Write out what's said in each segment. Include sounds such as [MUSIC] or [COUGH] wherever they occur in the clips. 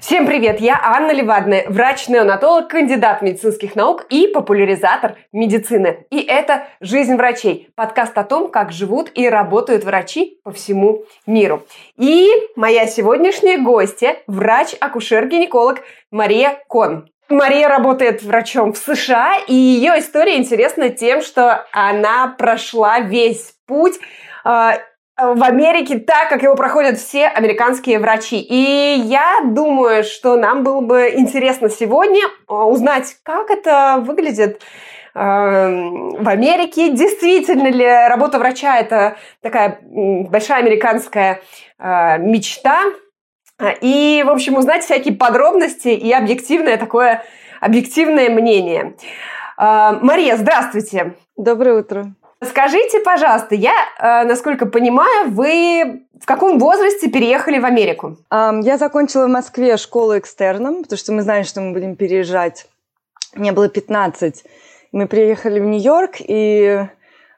Всем привет! Я Анна Левадная, врач-неонатолог, кандидат медицинских наук и популяризатор медицины. И это «Жизнь врачей» – подкаст о том, как живут и работают врачи по всему миру. И моя сегодняшняя гостья – врач-акушер-гинеколог Мария Кон. Мария работает врачом в США, и ее история интересна тем, что она прошла весь путь а, в Америке так, как его проходят все американские врачи. И я думаю, что нам было бы интересно сегодня э, узнать, как это выглядит э, в Америке. Действительно ли работа врача это такая большая американская мечта? И, в общем, узнать всякие подробности и объективное такое объективное мнение. Мария, здравствуйте. Доброе утро. Скажите, пожалуйста, я, э, насколько понимаю, вы в каком возрасте переехали в Америку? Я закончила в Москве школу экстерном, потому что мы знаем, что мы будем переезжать. Мне было 15. Мы приехали в Нью-Йорк, и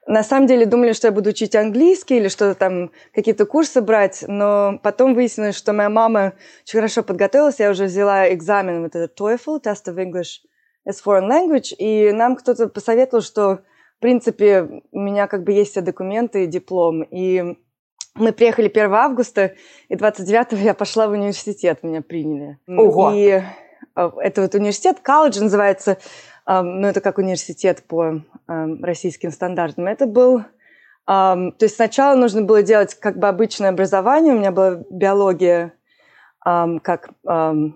на самом деле думали, что я буду учить английский или что-то там, какие-то курсы брать, но потом выяснилось, что моя мама очень хорошо подготовилась, я уже взяла экзамен, вот этот TOEFL, Test of English as Foreign Language, и нам кто-то посоветовал, что принципе, у меня как бы есть все документы и диплом. И мы приехали 1 августа, и 29 я пошла в университет, меня приняли. Ого! И э, это вот университет, колледж называется, ну, это как университет по российским стандартам. Это был... То есть сначала нужно было делать как бы обычное образование, у меня была биология как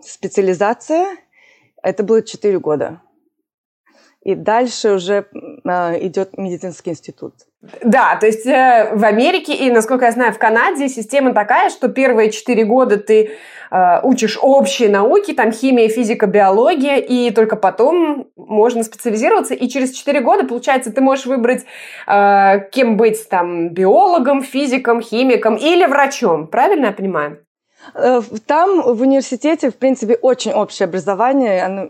специализация, это было 4 года и дальше уже э, идет медицинский институт. Да, то есть э, в Америке и, насколько я знаю, в Канаде система такая, что первые четыре года ты э, учишь общие науки, там химия, физика, биология, и только потом можно специализироваться, и через четыре года, получается, ты можешь выбрать, э, кем быть, там, биологом, физиком, химиком или врачом, правильно я понимаю? Э, там в университете, в принципе, очень общее образование, оно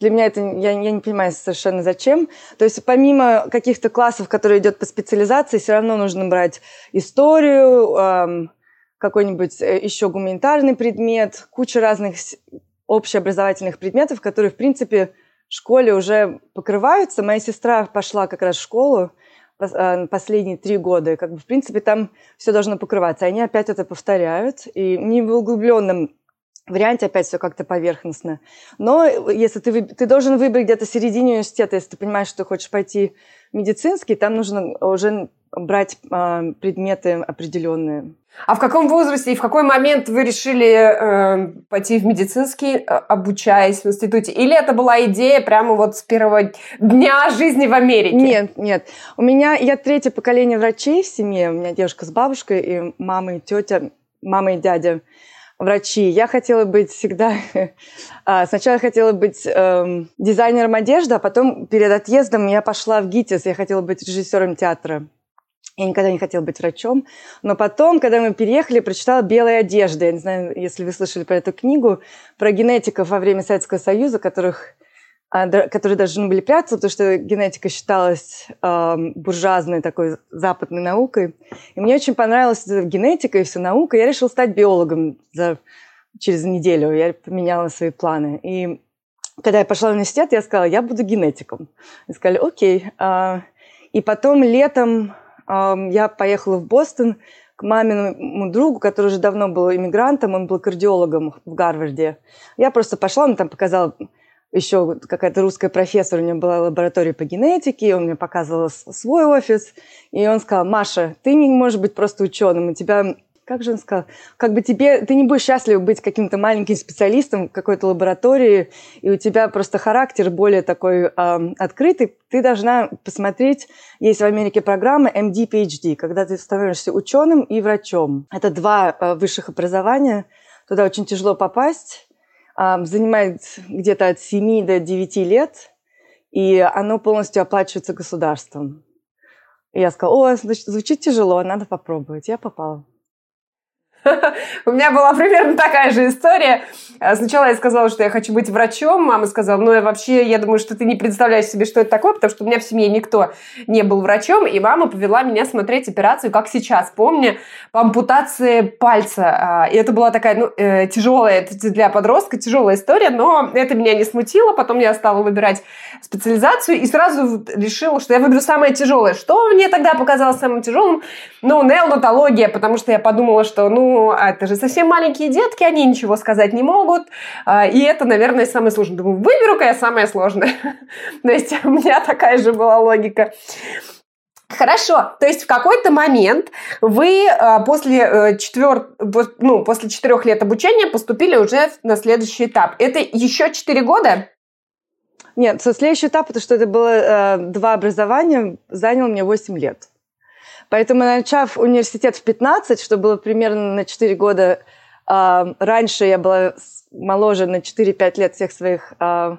для меня это, я, я не понимаю совершенно зачем. То есть помимо каких-то классов, которые идет по специализации, все равно нужно брать историю, эм, какой-нибудь э, еще гуманитарный предмет, куча разных общеобразовательных предметов, которые, в принципе, в школе уже покрываются. Моя сестра пошла как раз в школу э, последние три года, как бы, в принципе, там все должно покрываться. Они опять это повторяют, и не в углубленном варианте опять все как-то поверхностно. Но если ты, ты должен выбрать где-то середине университета, если ты понимаешь, что ты хочешь пойти в медицинский, там нужно уже брать э, предметы определенные. А в каком возрасте и в какой момент вы решили э, пойти в медицинский, э, обучаясь в институте? Или это была идея прямо вот с первого дня жизни в Америке? Нет, нет. У меня, я третье поколение врачей в семье. У меня девушка с бабушкой и мама и тетя, мама и дядя врачи. Я хотела быть всегда... [LAUGHS] А, сначала хотела быть эм, дизайнером одежды, а потом перед отъездом я пошла в ГИТИС. Я хотела быть режиссером театра. Я никогда не хотела быть врачом. Но потом, когда мы переехали, прочитала «Белая одежда». Я не знаю, если вы слышали про эту книгу, про генетиков во время Советского Союза, которых которые должны были прятаться, потому что генетика считалась э, буржуазной такой западной наукой. И мне очень понравилась генетика и вся наука. Я решила стать биологом за, через неделю. Я поменяла свои планы. И когда я пошла в университет, я сказала, я буду генетиком. И сказали, окей. Э, и потом летом я поехала в Бостон к маминому другу, который уже давно был иммигрантом, он был кардиологом в Гарварде. Я просто пошла, он там показал еще какая-то русская профессор, у нее была лаборатория по генетике, он мне показывал свой офис, и он сказал, Маша, ты не можешь быть просто ученым, у тебя как же он сказал, как бы тебе, ты не будешь счастлив быть каким-то маленьким специалистом в какой-то лаборатории, и у тебя просто характер более такой э, открытый, ты должна посмотреть, есть в Америке программа MD, PhD, когда ты становишься ученым и врачом. Это два э, высших образования, туда очень тяжело попасть, занимает где-то от 7 до 9 лет, и оно полностью оплачивается государством. И я сказала, о, звучит тяжело, надо попробовать. Я попала. [LAUGHS] У меня была примерно такая же история. А сначала я сказала, что я хочу быть врачом. Мама сказала, ну, я вообще, я думаю, что ты не представляешь себе, что это такое, потому что у меня в семье никто не был врачом. И мама повела меня смотреть операцию, как сейчас помню, по ампутации пальца. А, и это была такая, ну, э, тяжелая, для подростка тяжелая история, но это меня не смутило. Потом я стала выбирать специализацию и сразу решила, что я выберу самое тяжелое. Что мне тогда показалось самым тяжелым? Ну, неонатология, потому что я подумала, что, ну, это же совсем маленькие детки, они ничего сказать не могут. А, и это, наверное, самое сложное. Думаю, выберу-ка я самое сложное. [LAUGHS] То есть у меня такая же была логика. Хорошо, то есть в какой-то момент вы а, после, э, четвер... ну, после четырех лет обучения поступили уже на следующий этап. Это еще четыре года? Нет, со следующий этап, потому что это было э, два образования, занял мне 8 лет. Поэтому, начав университет в 15, что было примерно на 4 года э, раньше, я была моложе на 4-5 лет всех своих э,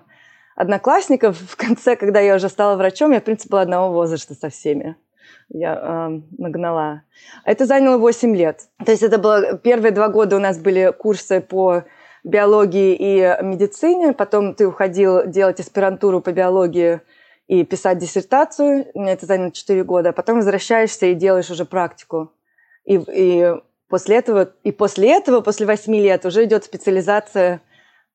одноклассников. В конце, когда я уже стала врачом, я, в принципе, была одного возраста со всеми. Я э, нагнала. Это заняло 8 лет. То есть это было... Первые два года у нас были курсы по биологии и медицине. Потом ты уходил делать аспирантуру по биологии и писать диссертацию. Это заняло 4 года. Потом возвращаешься и делаешь уже практику. И, и после этого, и после этого, после 8 лет, уже идет специализация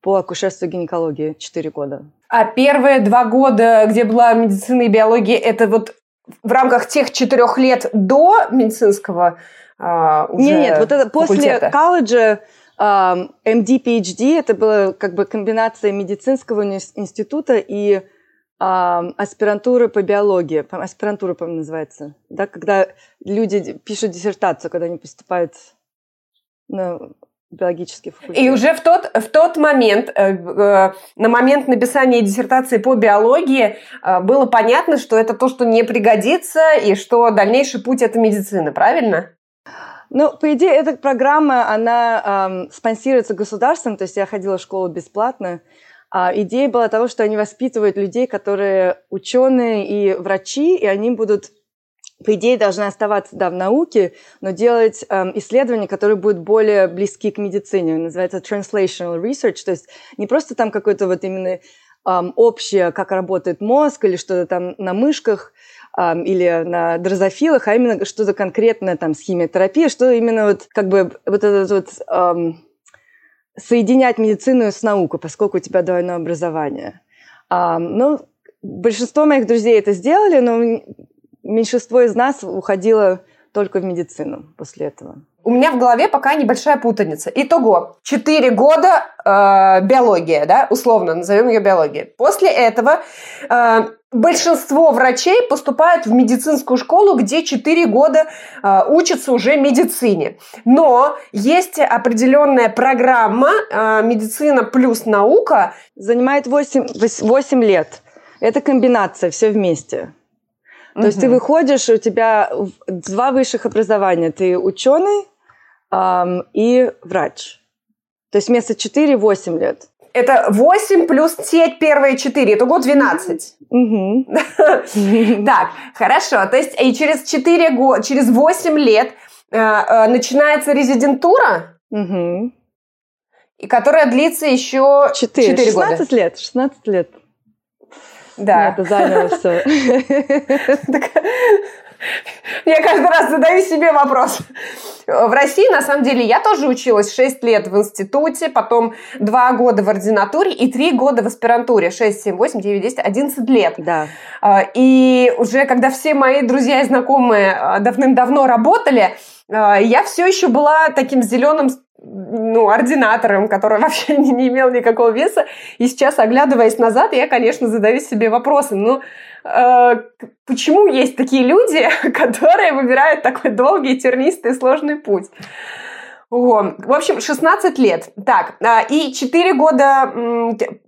по акушерству и гинекологии 4 года. А первые два года, где была медицина и биология, это вот в рамках тех четырех лет до медицинского а, уже Нет, нет, вот это после колледжа MD, PhD, это была как бы комбинация медицинского института и аспирантуры по биологии. Аспирантура, по-моему, называется. Да, когда люди пишут диссертацию, когда они поступают на биологический факультет. И уже в тот, в тот момент, э, э, на момент написания диссертации по биологии, э, было понятно, что это то, что не пригодится, и что дальнейший путь – это медицина, правильно? Ну, по идее, эта программа, она эм, спонсируется государством, то есть я ходила в школу бесплатно. А идея была того, что они воспитывают людей, которые ученые и врачи, и они будут по идее, должны оставаться да, в науке, но делать эм, исследования, которые будут более близки к медицине. Называется translational research, то есть не просто там какое-то вот именно эм, общее, как работает мозг или что-то там на мышках, или на дрозофилах, а именно что-то конкретное там с химиотерапией, что именно вот как бы вот этот вот эм, соединять медицину с наукой, поскольку у тебя двойное образование. Эм, ну, большинство моих друзей это сделали, но меньшинство из нас уходило только в медицину после этого. У меня в голове пока небольшая путаница. Итого, 4 года э, биология, да, условно назовем ее биологией. После этого э, большинство врачей поступают в медицинскую школу, где 4 года э, учатся уже медицине. Но есть определенная программа э, медицина плюс наука. Занимает 8, 8 лет. Это комбинация, все вместе. То угу. есть ты выходишь, у тебя два высших образования. Ты ученый эм, и врач. То есть вместо 4 8 лет. Это 8 плюс те первые 4, это год 12. [LAUGHS] Так, хорошо. То есть и через 4 года, через 8 лет э, э, начинается резидентура, и которая длится еще 4, 4 года. 16 лет, 16 лет. Да. Это заняло все. Я каждый раз задаю себе вопрос. В России, на самом деле, я тоже училась 6 лет в институте, потом 2 года в ординатуре и 3 года в аспирантуре. 6, 7, 8, 9, 10, 11 лет. Да. А, и уже когда все мои друзья и знакомые а, давным-давно работали, а, я все еще была таким зеленым ну, ординатором, который [LAUGHS] вообще не, не имел никакого веса. И сейчас, оглядываясь назад, я, конечно, задаю себе вопросы. Ну, э, почему есть такие люди, [LAUGHS] которые выбирают такой долгий, тернистый, сложный путь? О, в общем, 16 лет. Так, а, и 4 года,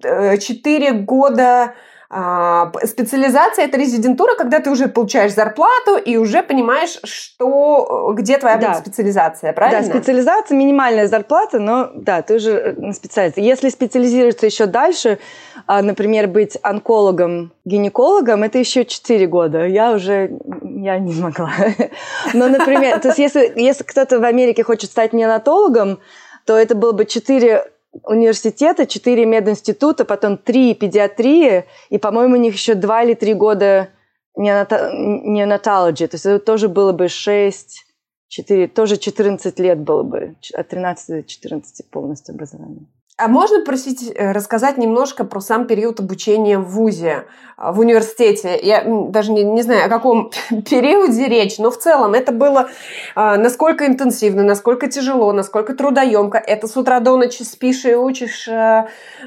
4 э, года а, специализация – это резидентура, когда ты уже получаешь зарплату и уже понимаешь, что, где твоя да. специализация, правильно? Да, специализация, минимальная зарплата, но да, ты уже на специализации. Если специализироваться еще дальше, а, например, быть онкологом, гинекологом, это еще 4 года. Я уже я не могла. [LAUGHS] Но, например, то есть если, если кто-то в Америке хочет стать неонатологом, то это было бы четыре университета, четыре мединститута, потом три педиатрии, и, по-моему, у них еще два или три года неонатологии. То есть это тоже было бы шесть, четыре, тоже 14 лет было бы, от 13 до 14 полностью образование. А можно просить э, рассказать немножко про сам период обучения в ВУЗе, а, в университете? Я даже не, не знаю, о каком [LAUGHS] периоде речь, но в целом это было а, насколько интенсивно, насколько тяжело, насколько трудоемко. Это с утра до ночи спишь и учишь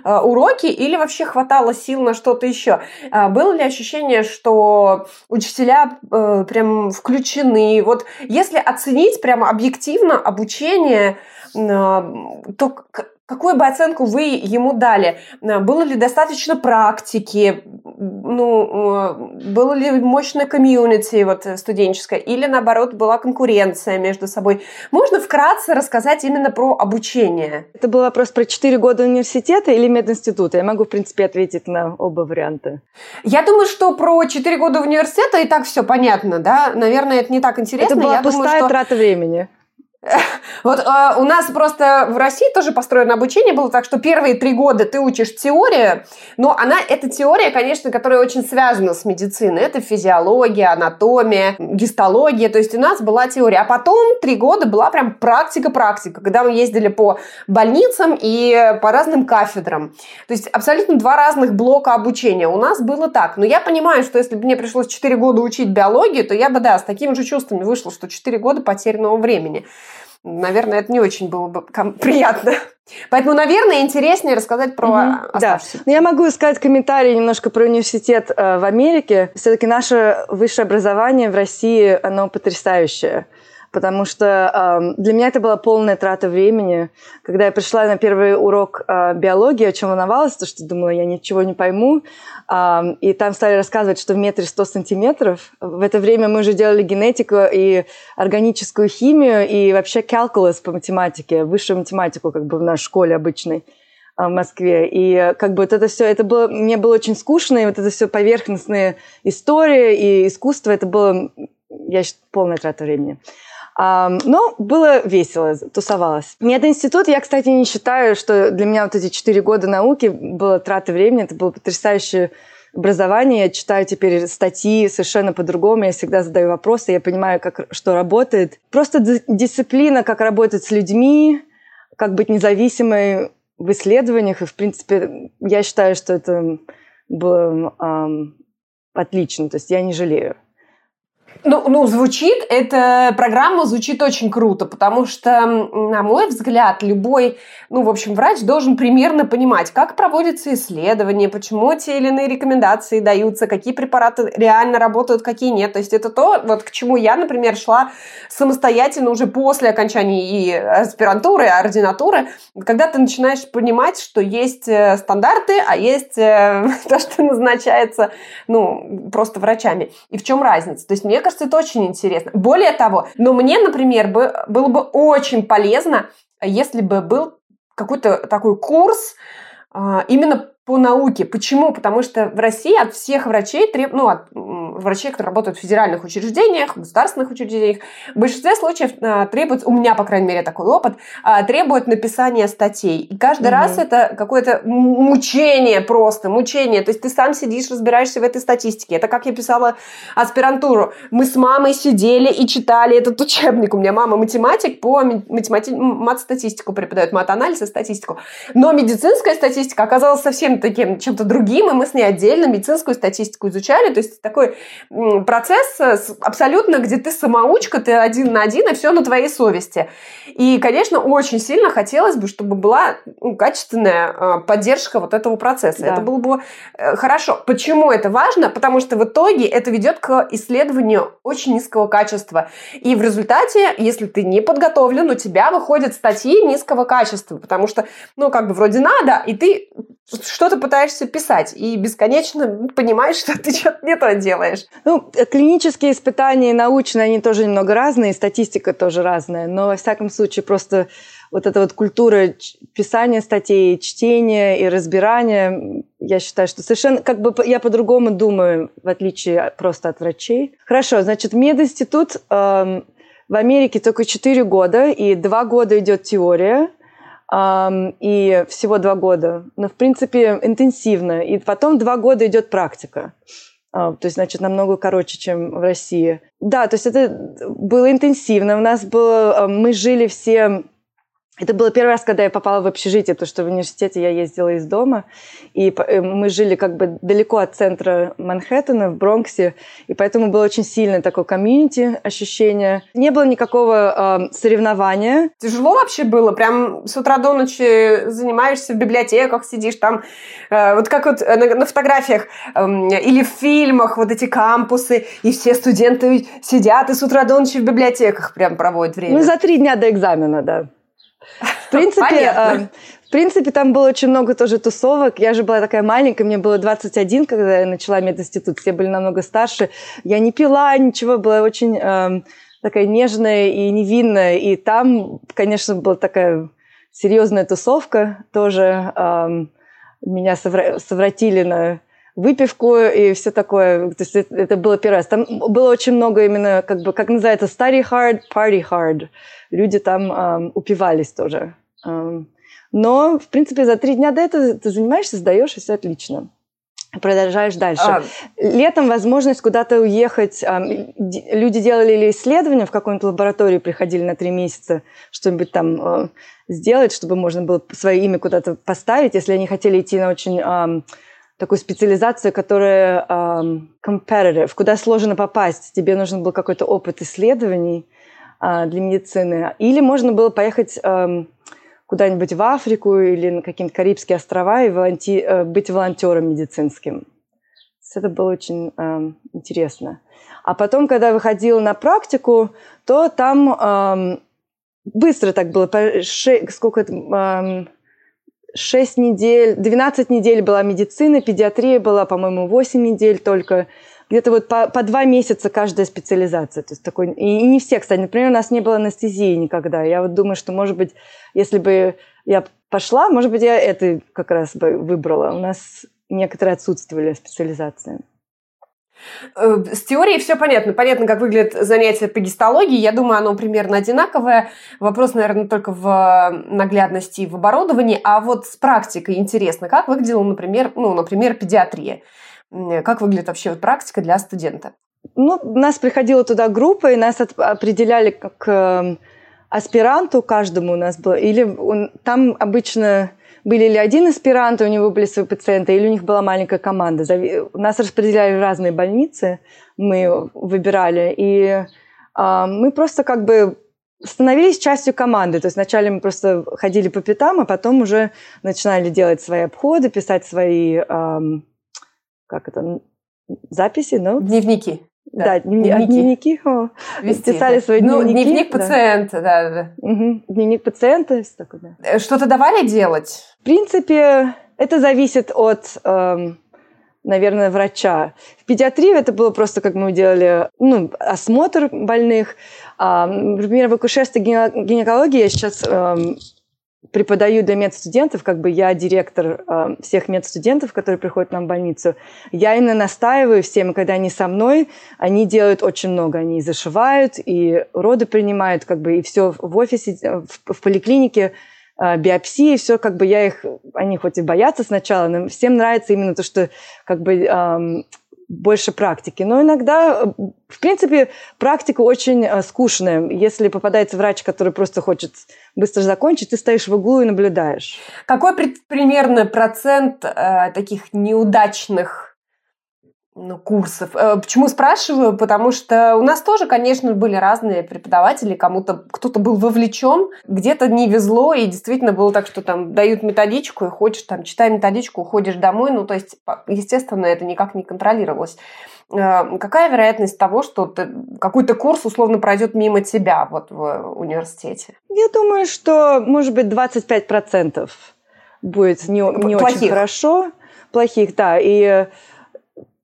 уроки или вообще хватало сил на что-то еще? Было ли ощущение, что учителя прям включены? Вот если оценить прямо объективно обучение, то Какую бы оценку вы ему дали? Э, было ли достаточно практики? Ну, э, было ли мощное комьюнити вот, э, студенческое? Или, наоборот, была конкуренция между собой? Можно вкратце рассказать именно про обучение? Это был вопрос про 4 года университета или мединститута? Я могу, в принципе, ответить на оба варианта. Я думаю, что про 4 года университета и так все понятно, да? Наверное, это не так интересно. Это была Я пустая думаю, что... трата времени. [LAUGHS] Вот э, у нас просто в России тоже построено обучение было так, что первые три года ты учишь теорию, но она, эта теория, конечно, которая очень связана с медициной. Это физиология, анатомия, гистология. То есть у нас была теория. А потом три года была прям практика-практика, когда мы ездили по больницам и по разным кафедрам. То есть абсолютно два разных блока обучения. У нас было так. Но я понимаю, что если бы мне пришлось четыре года учить биологию, то я бы, да, с такими же чувствами вышла, что четыре года потерянного времени наверное, это не очень было бы приятно. [LAUGHS] Поэтому, наверное, интереснее рассказать про угу. Да. Но я могу сказать комментарий немножко про университет э, в Америке. Все-таки наше высшее образование в России, оно потрясающее потому что э, для меня это была полная трата времени. Когда я пришла на первый урок э, биологии, о чем волновалась, то что думала, я ничего не пойму, и там стали рассказывать, что в метре 100 сантиметров. В это время мы уже делали генетику и органическую химию, и вообще calculus по математике, высшую математику как бы в нашей школе обычной в Москве. И как бы вот это все, это было, мне было очень скучно, и вот это все поверхностные истории и искусство, это было, я считаю, полная трата времени. Но было весело, тусовалась. Мединститут, я, кстати, не считаю, что для меня вот эти четыре года науки было траты времени, это было потрясающее образование. Я читаю теперь статьи совершенно по-другому, я всегда задаю вопросы, я понимаю, как, что работает. Просто дисциплина, как работать с людьми, как быть независимой в исследованиях. И, в принципе, я считаю, что это было эм, отлично. То есть я не жалею. Ну, ну, звучит, эта программа звучит очень круто, потому что, на мой взгляд, любой, ну, в общем, врач должен примерно понимать, как проводятся исследования, почему те или иные рекомендации даются, какие препараты реально работают, какие нет. То есть это то, вот к чему я, например, шла самостоятельно уже после окончания и аспирантуры, и ординатуры, когда ты начинаешь понимать, что есть э, стандарты, а есть э, [LAUGHS] то, что назначается, ну, просто врачами. И в чем разница? То есть мне кажется, это очень интересно. Более того, но мне, например, бы, было бы очень полезно, если бы был какой-то такой курс а, именно по науке. Почему? Потому что в России от всех врачей, ну, от врачей, которые работают в федеральных учреждениях, в государственных учреждениях, в большинстве случаев а, требует, у меня, по крайней мере, такой опыт, а, требует написания статей. И каждый угу. раз это какое-то мучение просто, мучение. То есть ты сам сидишь, разбираешься в этой статистике. Это как я писала аспирантуру. Мы с мамой сидели и читали этот учебник. У меня мама математик, по математи... мат-статистику преподает, мат-анализ и статистику. Но медицинская статистика оказалась совсем таким чем-то другим, и мы с ней отдельно медицинскую статистику изучали. То есть такой процесс э, абсолютно, где ты самоучка, ты один на один, и все на твоей совести. И, конечно, очень сильно хотелось бы, чтобы была ну, качественная э, поддержка вот этого процесса. Да. Это было бы э, хорошо. Почему это важно? Потому что в итоге это ведет к исследованию очень низкого качества. И в результате, если ты не подготовлен, у тебя выходят статьи низкого качества, потому что, ну, как бы вроде надо, и ты что-то пытаешься писать, и бесконечно понимаешь, [LAUGHS] что ты что-то не то делаешь. Ну, клинические испытания научные, они тоже немного разные, статистика тоже разная, но, во всяком случае, просто вот эта вот культура писания статей, чтения и разбирания, я считаю, что совершенно, как бы я по-другому думаю, в отличие просто от врачей. Хорошо, значит, мединститут э, в Америке только 4 года, и 2 года идет теория, и всего 2 года. Но, в принципе, интенсивно. И потом 2 года идет практика. А, то есть, значит, намного короче, чем в России. Да, то есть это было интенсивно. У нас было... А, мы жили все это было первый раз, когда я попала в общежитие, потому что в университете я ездила из дома, и э, мы жили как бы далеко от центра Манхэттена, в Бронксе, и поэтому было очень сильное такое комьюнити ощущение. Не было никакого э, соревнования. Тяжело вообще было? Прям с утра до ночи занимаешься в библиотеках, сидишь там, э, вот как вот на, на фотографиях э, или в фильмах вот эти кампусы, и все студенты сидят и с утра до ночи в библиотеках прям проводят время. Ну, за три дня до экзамена, да. В принципе, э, в принципе, там было очень много тоже тусовок. Я же была такая маленькая, мне было 21, когда я начала мединститут. Все были намного старше. Я не пила ничего, была очень э, такая нежная и невинная. И там, конечно, была такая серьезная тусовка тоже. Э, меня совратили на выпивку и все такое. То есть это, это было первый раз. Там было очень много именно, как бы, как называется, study hard, party hard. Люди там эм, упивались тоже. Эм, но, в принципе, за три дня до этого ты занимаешься, сдаешь, и все отлично. Продолжаешь дальше. А... Летом возможность куда-то уехать. Люди делали или исследования в какой-нибудь лаборатории, приходили на три месяца что-нибудь там э, сделать, чтобы можно было свое имя куда-то поставить, если они хотели идти на очень такую специализацию, которая um, competitive, куда сложно попасть. Тебе нужен был какой-то опыт исследований uh, для медицины. Или можно было поехать um, куда-нибудь в Африку или на какие-нибудь Карибские острова и волонти... uh, быть волонтером медицинским. Это было очень um, интересно. А потом, когда выходила на практику, то там um, быстро так было. Сколько это... 6 недель, 12 недель была медицина, педиатрия была, по-моему, 8 недель только. Где-то вот по, по 2 месяца каждая специализация. То есть такой, и, и не все, кстати. Например, у нас не было анестезии никогда. Я вот думаю, что, может быть, если бы я пошла, может быть, я это как раз бы выбрала. У нас некоторые отсутствовали специализации. Э, с теорией все понятно. Понятно, как выглядит занятие по гистологии. Я думаю, оно примерно одинаковое. Вопрос, наверное, только в наглядности и в оборудовании. А вот с практикой интересно, как выглядела, например, ну, например, педиатрия? Как выглядит вообще практика для студента? Ну, нас приходила туда группа, и нас определяли как эм, аспиранту каждому у нас было. Или он, там обычно были ли один аспирант, у него были свои пациенты, или у них была маленькая команда. Нас распределяли в разные больницы, мы выбирали, и э, мы просто как бы становились частью команды. То есть вначале мы просто ходили по пятам, а потом уже начинали делать свои обходы, писать свои, э, как это, записи, ну? Дневники. Да, да дневники. дневники о, Вести, писали да. свои ну, дневники. Дневник пациента, да. да. Угу. Дневник пациента. Да. Э, что-то давали делать? В принципе, это зависит от, эм, наверное, врача. В педиатрии это было просто, как мы делали, ну, осмотр больных. А, например, в акушерстве гинекологии я сейчас эм, преподаю для медстудентов, как бы я директор э, всех медстудентов, которые приходят нам в больницу, я именно настаиваю всем, когда они со мной, они делают очень много, они зашивают, и роды принимают, как бы, и все в офисе, в, в поликлинике, э, биопсии, все, как бы я их, они хоть и боятся сначала, но всем нравится именно то, что, как бы, э, больше практики. Но иногда, в принципе, практика очень э, скучная. Если попадается врач, который просто хочет быстро закончить, ты стоишь в углу и наблюдаешь. Какой примерно процент э, таких неудачных ну, курсов. Э, почему спрашиваю? Потому что у нас тоже, конечно, были разные преподаватели, кому-то кто-то был вовлечен, где-то не везло, и действительно было так, что там дают методичку, и хочешь там, читай методичку, уходишь домой, ну, то есть, естественно, это никак не контролировалось. Э, какая вероятность того, что какой-то курс условно пройдет мимо тебя вот в университете? Я думаю, что, может быть, 25% будет не, не очень хорошо. Плохих, да. И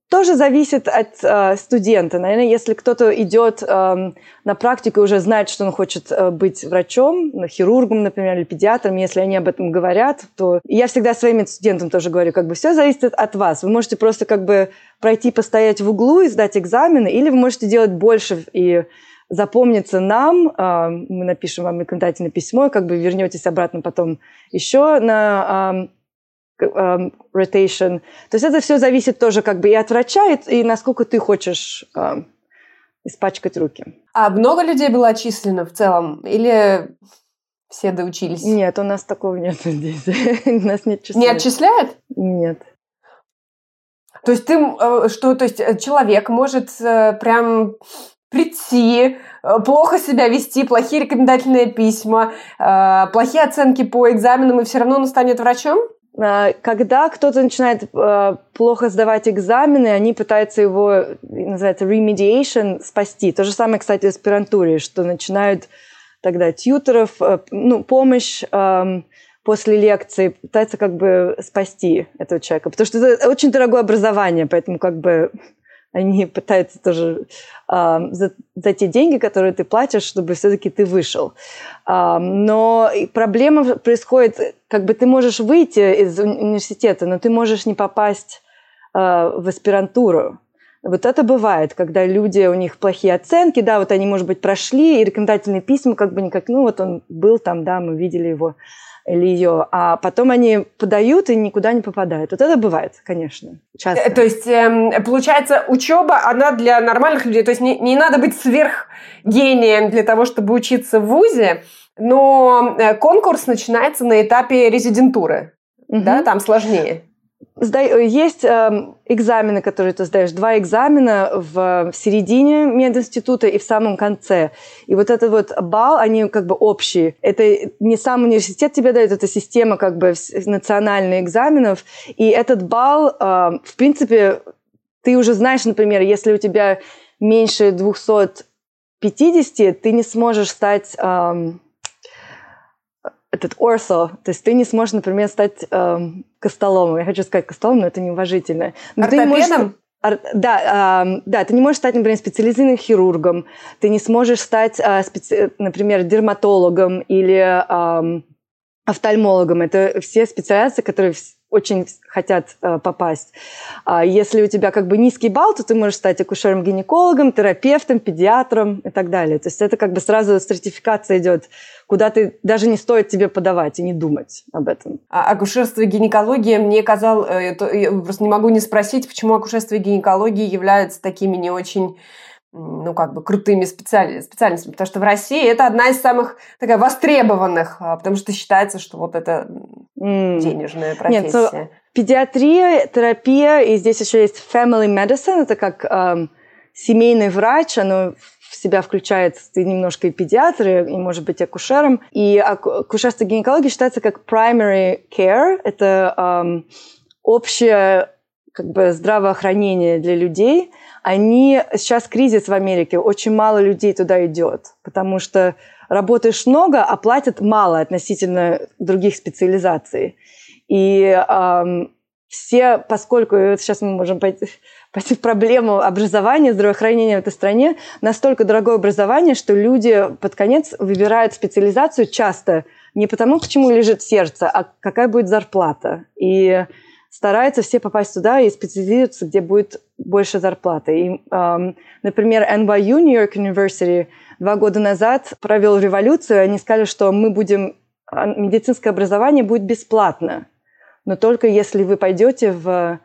тоже зависит от э, студента. Наверное, если кто-то идет э, на практику и уже знает, что он хочет э, быть врачом, ну, хирургом, например, или педиатром, если они об этом говорят, то я всегда своим студентам тоже говорю, как бы все зависит от вас. Вы можете просто как бы пройти, постоять в углу и сдать экзамены, или вы можете делать больше и запомниться нам, э, мы напишем вам рекомендательное письмо, как бы вернетесь обратно потом еще на Эм, rotation. То есть это все зависит тоже как бы и от врача, и, и насколько ты хочешь э, испачкать руки. А много людей было отчислено в целом? Или все доучились? Нет, у нас такого нет здесь. [LAUGHS] нас не отчисляют. Не отчисляют? Нет. То есть ты, э, что, то есть э, человек может э, прям прийти, плохо себя вести, плохие рекомендательные письма, плохие оценки по экзаменам, и все равно он станет врачом? А, когда кто-то начинает а, плохо сдавать экзамены, они пытаются его, называется, remediation, спасти. То же самое, кстати, в аспирантуре, что начинают тогда тьютеров, э, ну, помощь после лекции, пытаются как бы спасти этого человека. Потому что это очень дорогое образование, поэтому как бы они пытаются тоже э, за, за те деньги, которые ты платишь, чтобы все-таки ты вышел. Э, но проблема происходит, как бы ты можешь выйти из университета, но ты можешь не попасть э, в аспирантуру. Вот это бывает, когда люди, у них плохие оценки, да, вот они, может быть, прошли, и рекомендательные письма как бы никак, ну вот он был там, да, мы видели его или ее, а потом они подают и никуда не попадают. Вот это бывает, конечно, часто. Э, то есть, э, получается, учеба, она для нормальных людей, то есть не, не надо быть сверхгением для того, чтобы учиться в ВУЗе, но э, конкурс начинается на этапе резидентуры, угу. да, там сложнее. Есть э, экзамены, которые ты сдаешь, два экзамена в, середине мединститута и в самом конце. И вот этот вот балл, они как бы общие. Это не сам университет тебе дает, это система как бы национальных экзаменов. И этот балл, э, в принципе, ты уже знаешь, например, если у тебя меньше 250, ты не сможешь стать... Э, этот орсо, то есть ты не сможешь, например, стать эм, костоломом. Я хочу сказать костоломом, но это неуважительно. Но Ортопедом? Ты можешь, да, э, да, ты не можешь стать, например, специализированным хирургом, ты не сможешь стать, э, специ... например, дерматологом или э, офтальмологом. Это все специалисты, которые очень хотят э, попасть. А если у тебя как бы низкий балл, то ты можешь стать акушером-гинекологом, терапевтом, педиатром и так далее. То есть это как бы сразу стратификация идет, куда ты даже не стоит тебе подавать и не думать об этом. А акушерство и гинекология, мне казалось, э, я просто не могу не спросить, почему акушерство и гинекология являются такими не очень ну, как бы крутыми специаль... специальностями, потому что в России это одна из самых такая востребованных, а, потому что считается, что вот это денежная профессия. Нет, педиатрия, терапия, и здесь еще есть family medicine, это как эм, семейный врач, оно в себя включает, ты немножко и педиатр, и, может быть, акушером. И акушерство гинекологии считается как primary care, это эм, общее как бы здравоохранение для людей – они сейчас кризис в Америке, очень мало людей туда идет, потому что работаешь много, а платят мало относительно других специализаций. И эм, все, поскольку сейчас мы можем пойти, [LAUGHS] пойти в проблему образования, здравоохранения в этой стране, настолько дорогое образование, что люди под конец выбирают специализацию часто не потому, к чему лежит сердце, а какая будет зарплата. И стараются все попасть туда и специализироваться, где будет больше зарплаты. И, эм, например, NYU, New York University, два года назад провел революцию, они сказали, что мы будем, а, медицинское образование будет бесплатно, но только если вы пойдете в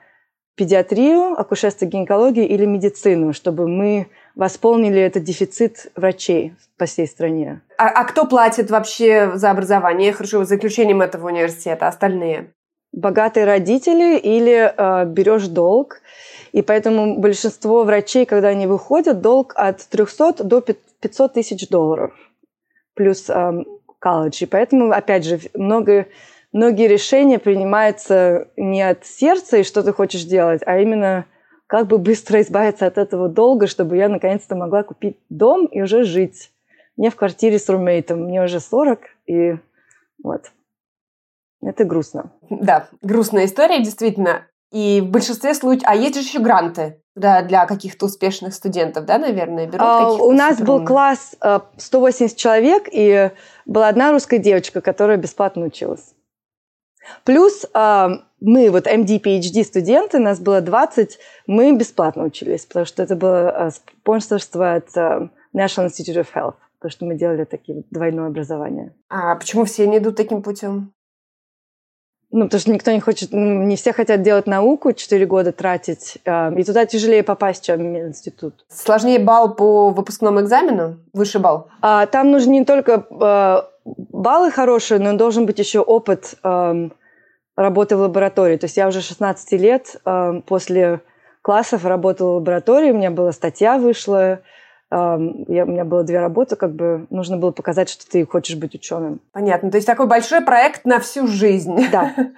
педиатрию, акушерство, гинекологию или медицину, чтобы мы восполнили этот дефицит врачей по всей стране. А, а кто платит вообще за образование? Хорошо, за исключением этого университета, остальные? Богатые родители или э, берешь долг. И поэтому большинство врачей, когда они выходят, долг от 300 до 500 тысяч долларов плюс э, колледж. И поэтому, опять же, много, многие решения принимаются не от сердца и что ты хочешь делать, а именно как бы быстро избавиться от этого долга, чтобы я наконец-то могла купить дом и уже жить. Не в квартире с румейтом. Мне уже 40, и вот. Это грустно. Да, грустная история, действительно. И в большинстве случаев... А есть же еще гранты да, для каких-то успешных студентов, да, наверное, берут а, У нас был класс 180 э, человек, и была одна русская девочка, которая бесплатно училась. Плюс э, мы, вот MD, PhD студенты, нас было 20, мы бесплатно учились, потому что это было э, спонсорство от National Institute of Health, потому что мы делали такие двойное образование. А почему все не идут таким путем? Ну, потому что никто не хочет, ну, не все хотят делать науку, 4 года тратить, э, и туда тяжелее попасть, чем в институт. Сложнее балл по выпускному экзамену? Выше балл? А, там нужны не только э, баллы хорошие, но должен быть еще опыт э, работы в лаборатории. То есть я уже 16 лет э, после классов работала в лаборатории, у меня была статья вышла, я, у меня было две работы, как бы нужно было показать, что ты хочешь быть ученым. Понятно. То есть такой большой проект на всю жизнь. Да. [LAUGHS]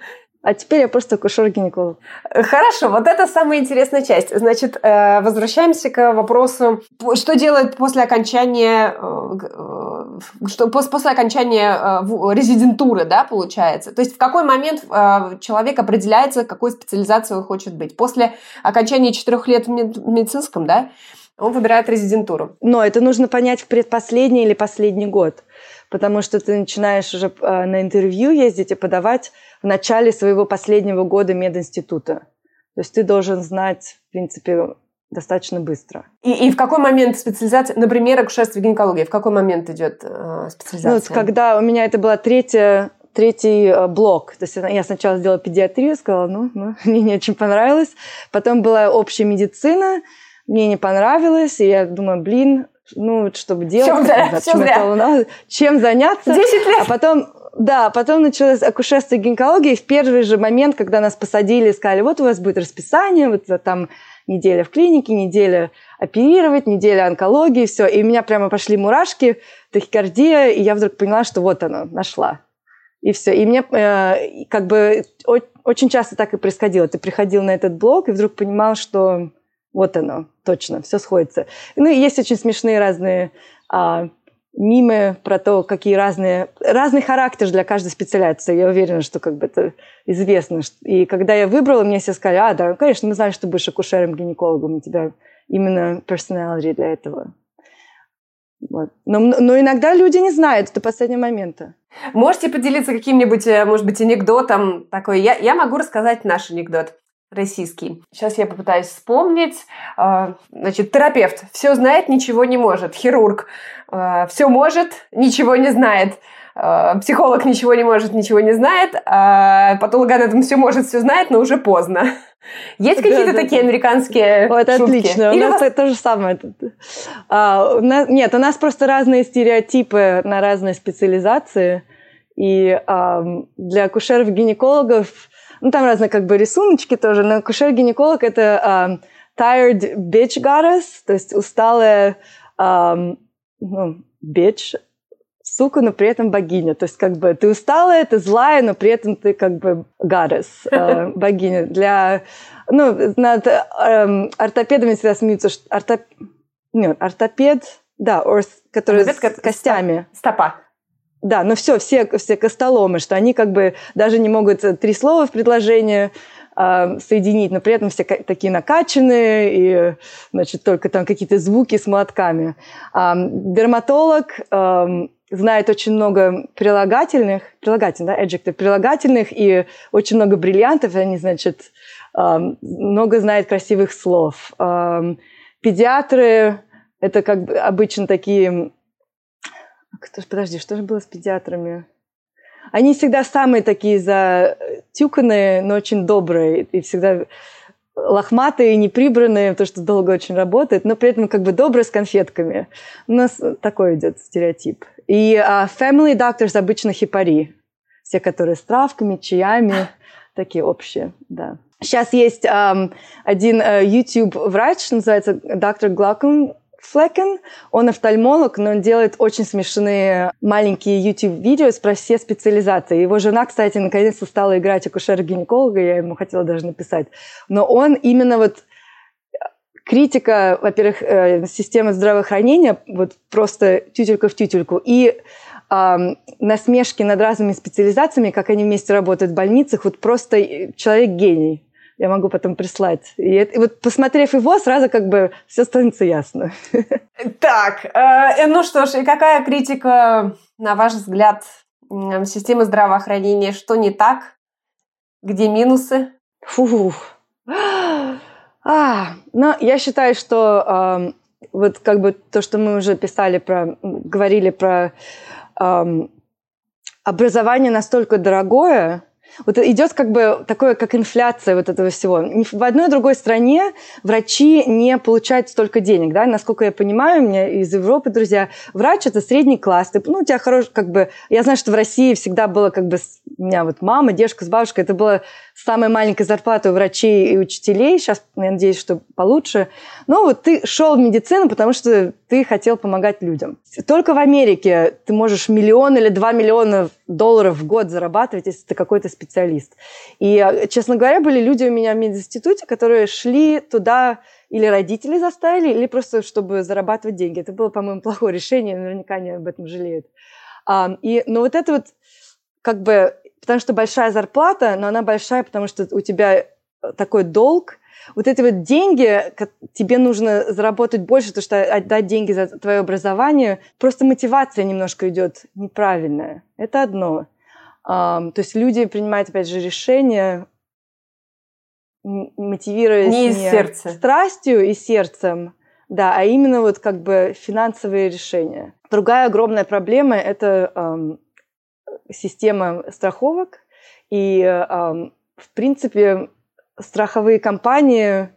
А теперь я просто акушер-гинеколог. Хорошо, вот это самая интересная часть. Значит, э, возвращаемся к вопросу, что делать после окончания, э, э, что после окончания резидентуры, да, получается. То есть в какой момент человек определяется, какой специализацией он хочет быть? После окончания четырех лет в медицинском, да? Он выбирает резидентуру. Но это нужно понять в предпоследний или последний год, потому что ты начинаешь уже э, на интервью ездить и подавать в начале своего последнего года мединститута. То есть ты должен знать, в принципе, достаточно быстро. И, и в какой момент специализация, например, акушерство и гинекология, в какой момент идет э, специализация? Ну, вот когда у меня это была третья третий э, блок. То есть я сначала сделала педиатрию, сказала, ну, ну [LAUGHS] мне не очень понравилось. Потом была общая медицина, мне не понравилось, и я думаю, блин, ну, чтобы делать, чем, зря, чем, зря. чем заняться. 10 лет. А потом, да, потом началось акушерство и гинекология, и в первый же момент, когда нас посадили, сказали, вот у вас будет расписание, вот там неделя в клинике, неделя оперировать, неделя онкологии, все. И у меня прямо пошли мурашки, тахикардия, и я вдруг поняла, что вот оно, нашла. И все. И мне э, как бы о, очень часто так и происходило. Ты приходил на этот блог и вдруг понимал, что вот оно, точно, все сходится. Ну и есть очень смешные разные а, мимы про то, какие разные, разный характер для каждой специализации. Я уверена, что как бы это известно. И когда я выбрала, мне все сказали, а, да, конечно, мы знали, что ты будешь акушером-гинекологом, у тебя именно персоналити для этого. Вот. Но, но иногда люди не знают до последнего момента. Можете поделиться каким-нибудь, э, может быть, анекдотом такой? Я, я могу рассказать наш анекдот российский. Сейчас я попытаюсь вспомнить. А, значит, терапевт все знает, ничего не может. Хирург а, все может, ничего не знает. А, психолог ничего не может, ничего не знает. А патологоанатом все может, все знает, но уже поздно. Есть какие-то да, такие да. американские О, это шутки? отлично. У нас вас... то же самое. А, у нас... Нет, у нас просто разные стереотипы на разные специализации. И а, для акушеров-гинекологов ну, там разные как бы рисуночки тоже, но акушер-гинеколог – это um, tired bitch goddess, то есть усталая um, ну, bitch, сука, но при этом богиня. То есть как бы ты усталая, ты злая, но при этом ты как бы goddess, uh, [LAUGHS] богиня. Для, ну, над эм, ортопедами всегда смеются, что ортоп... Нет, ортопед, да, орс, который ортопед, с костями. Стопа. Да, но все, все, все костоломы, что они как бы даже не могут три слова в предложение э, соединить, но при этом все такие накачанные, и, значит, только там какие-то звуки с молотками. Э, дерматолог э, знает очень много прилагательных, прилагательных, да, adjective, прилагательных, и очень много бриллиантов, они, значит, э, много знает красивых слов. Э, педиатры – это как бы обычно такие кто ж, подожди, что же было с педиатрами? Они всегда самые такие затюканные, но очень добрые. И всегда лохматые, неприбранные, потому что долго очень работает, но при этом как бы добрые с конфетками. У нас такой идет стереотип. И uh, family doctors обычно хипари. Все, которые с травками, чаями, [LAUGHS] такие общие, да. Сейчас есть um, один uh, YouTube-врач, называется доктор Глакун, Флекен. Он офтальмолог, но он делает очень смешные маленькие YouTube-видео про все специализации. Его жена, кстати, наконец-то стала играть акушера-гинеколога, я ему хотела даже написать. Но он именно вот критика, во-первых, э, системы здравоохранения, вот просто тютелька в тютельку, и э, насмешки над разными специализациями, как они вместе работают в больницах, вот просто человек гений. Я могу потом прислать. И, и вот посмотрев его, сразу как бы все становится ясно. [LAUGHS] Так, э, ну что ж, и какая критика, на ваш взгляд, системы здравоохранения? Что не так? Где минусы? Фух. [GASPS] А, ну, я считаю, что э, вот как бы то, что мы уже писали про, говорили про э, образование настолько дорогое, вот идет как бы такое, как инфляция вот этого всего. В одной другой стране врачи не получают столько денег, да, насколько я понимаю, у меня из Европы друзья, врач это средний класс, ты, ну, у тебя хороший, как бы, я знаю, что в России всегда было как бы, у меня вот мама, дедушка с бабушкой, это было самая маленькая зарплата у врачей и учителей, сейчас, я надеюсь, что получше. Но вот ты шел в медицину, потому что ты хотел помогать людям. Только в Америке ты можешь миллион или два миллиона долларов в год зарабатывать, если ты какой-то специалист. И, честно говоря, были люди у меня в мединституте, которые шли туда или родители заставили, или просто чтобы зарабатывать деньги. Это было, по-моему, плохое решение, наверняка они об этом жалеют. И, но вот это вот как бы потому что большая зарплата, но она большая, потому что у тебя э, такой долг. Вот эти вот деньги, тебе нужно заработать больше, потому что отдать деньги за твое образование, просто мотивация немножко идет неправильная. Это одно. То есть люди принимают, опять же, решения, мотивируясь не, из не сердца. страстью и сердцем, да, а именно вот как бы финансовые решения. Другая огромная проблема – это система страховок, и, в принципе, страховые компании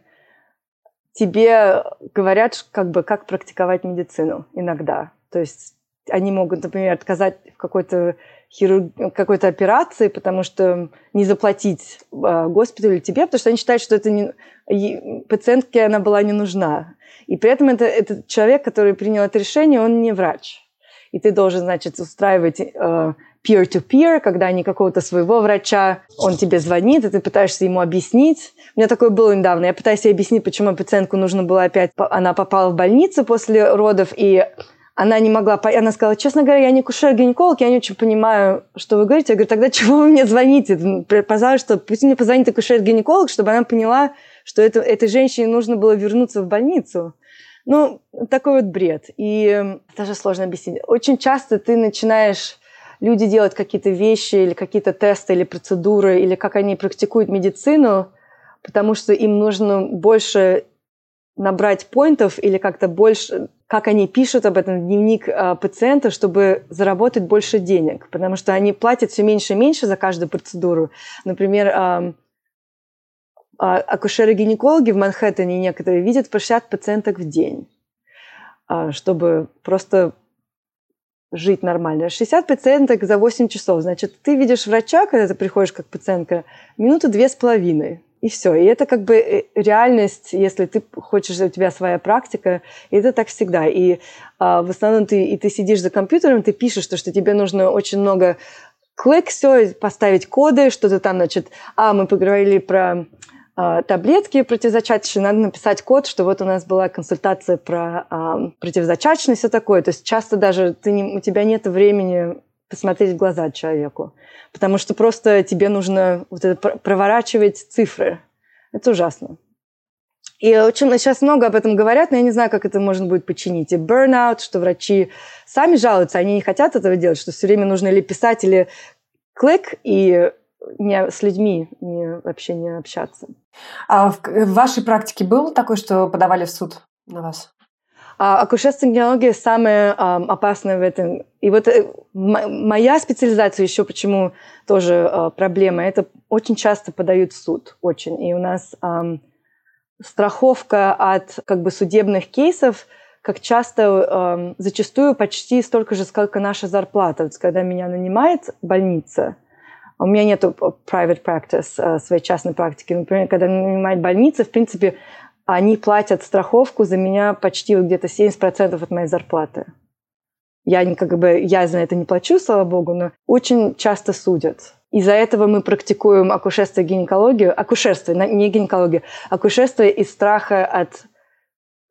тебе говорят, как бы, как практиковать медицину иногда. То есть они могут, например, отказать в какой-то хирург... какой-то операции, потому что не заплатить э, госпиталю тебе, потому что они считают, что это не... пациентке она была не нужна. И при этом это, этот человек, который принял это решение, он не врач. И ты должен, значит, устраивать э, peer-to-peer, когда не какого-то своего врача, он тебе звонит, и ты пытаешься ему объяснить. У меня такое было недавно. Я пытаюсь ей объяснить, почему пациентку нужно было опять... Она попала в больницу после родов, и она не могла... Она сказала, честно говоря, я не кушер-гинеколог, я не очень понимаю, что вы говорите. Я говорю, тогда чего вы мне звоните? Пожалуйста, пусть мне позвонит кушер-гинеколог, чтобы она поняла, что это, этой женщине нужно было вернуться в больницу. Ну, такой вот бред. И даже сложно объяснить. Очень часто ты начинаешь люди делают какие-то вещи или какие-то тесты или процедуры, или как они практикуют медицину, потому что им нужно больше набрать поинтов или как-то больше, как они пишут об этом дневник э, пациента, чтобы заработать больше денег, потому что они платят все меньше и меньше за каждую процедуру. Например, э, акушеры-гинекологи в Манхэттене некоторые видят по 60 пациенток в день, э, чтобы просто жить нормально. 60 пациенток за 8 часов. Значит, ты видишь врача, когда ты приходишь как пациентка, минуты две с половиной. И все. И это как бы э, реальность, если ты хочешь, у тебя своя практика, и это так всегда. И а, в основном ты, и ты сидишь за компьютером, ты пишешь то, что тебе нужно очень много клик, все, поставить коды, что-то там, значит, а, мы поговорили про таблетки противозачаточные, надо написать код, что вот у нас была консультация про а, противозачаточность и такое. То есть часто даже ты не, у тебя нет времени посмотреть в глаза человеку, потому что просто тебе нужно вот это проворачивать цифры. Это ужасно. И очень сейчас много об этом говорят, но я не знаю, как это можно будет починить. И burnout, что врачи сами жалуются, они не хотят этого делать, что все время нужно или писать, или клик, и не, с людьми не, вообще не общаться. А в, в вашей практике было такое, что подавали в суд на вас? А, акушерство гинекология самая а, опасная в этом. И вот э, моя специализация еще почему тоже а, проблема. Это очень часто подают в суд, очень. И у нас а, страховка от как бы судебных кейсов как часто, э, зачастую почти столько же, сколько наша зарплата. Вот когда меня нанимает больница, у меня нет private practice, э, своей частной практики. Например, когда нанимает больница, в принципе, они платят страховку за меня почти где-то 70% от моей зарплаты. Я как бы, я за это не плачу, слава богу, но очень часто судят. Из-за этого мы практикуем акушерство и гинекологию. Акушерство, не гинекологию. Акушерство из страха от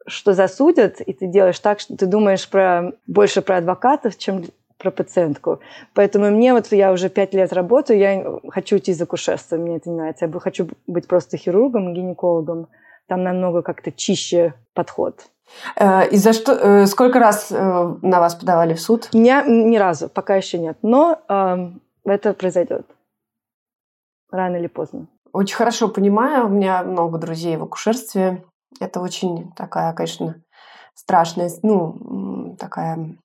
что засудят, и ты делаешь так, что ты думаешь про, больше про адвокатов, чем про пациентку. Поэтому мне вот я уже пять лет работаю, я хочу уйти из акушерства, мне это не нравится. Я хочу быть просто хирургом, гинекологом. Там намного как-то чище подход. Э, и за что, э, сколько раз э, на вас подавали в суд? Не, ни разу, пока еще нет. Но э, это произойдет рано или поздно. Очень хорошо понимаю. У меня много друзей в акушерстве. Это очень такая, конечно, страшная, ну, такая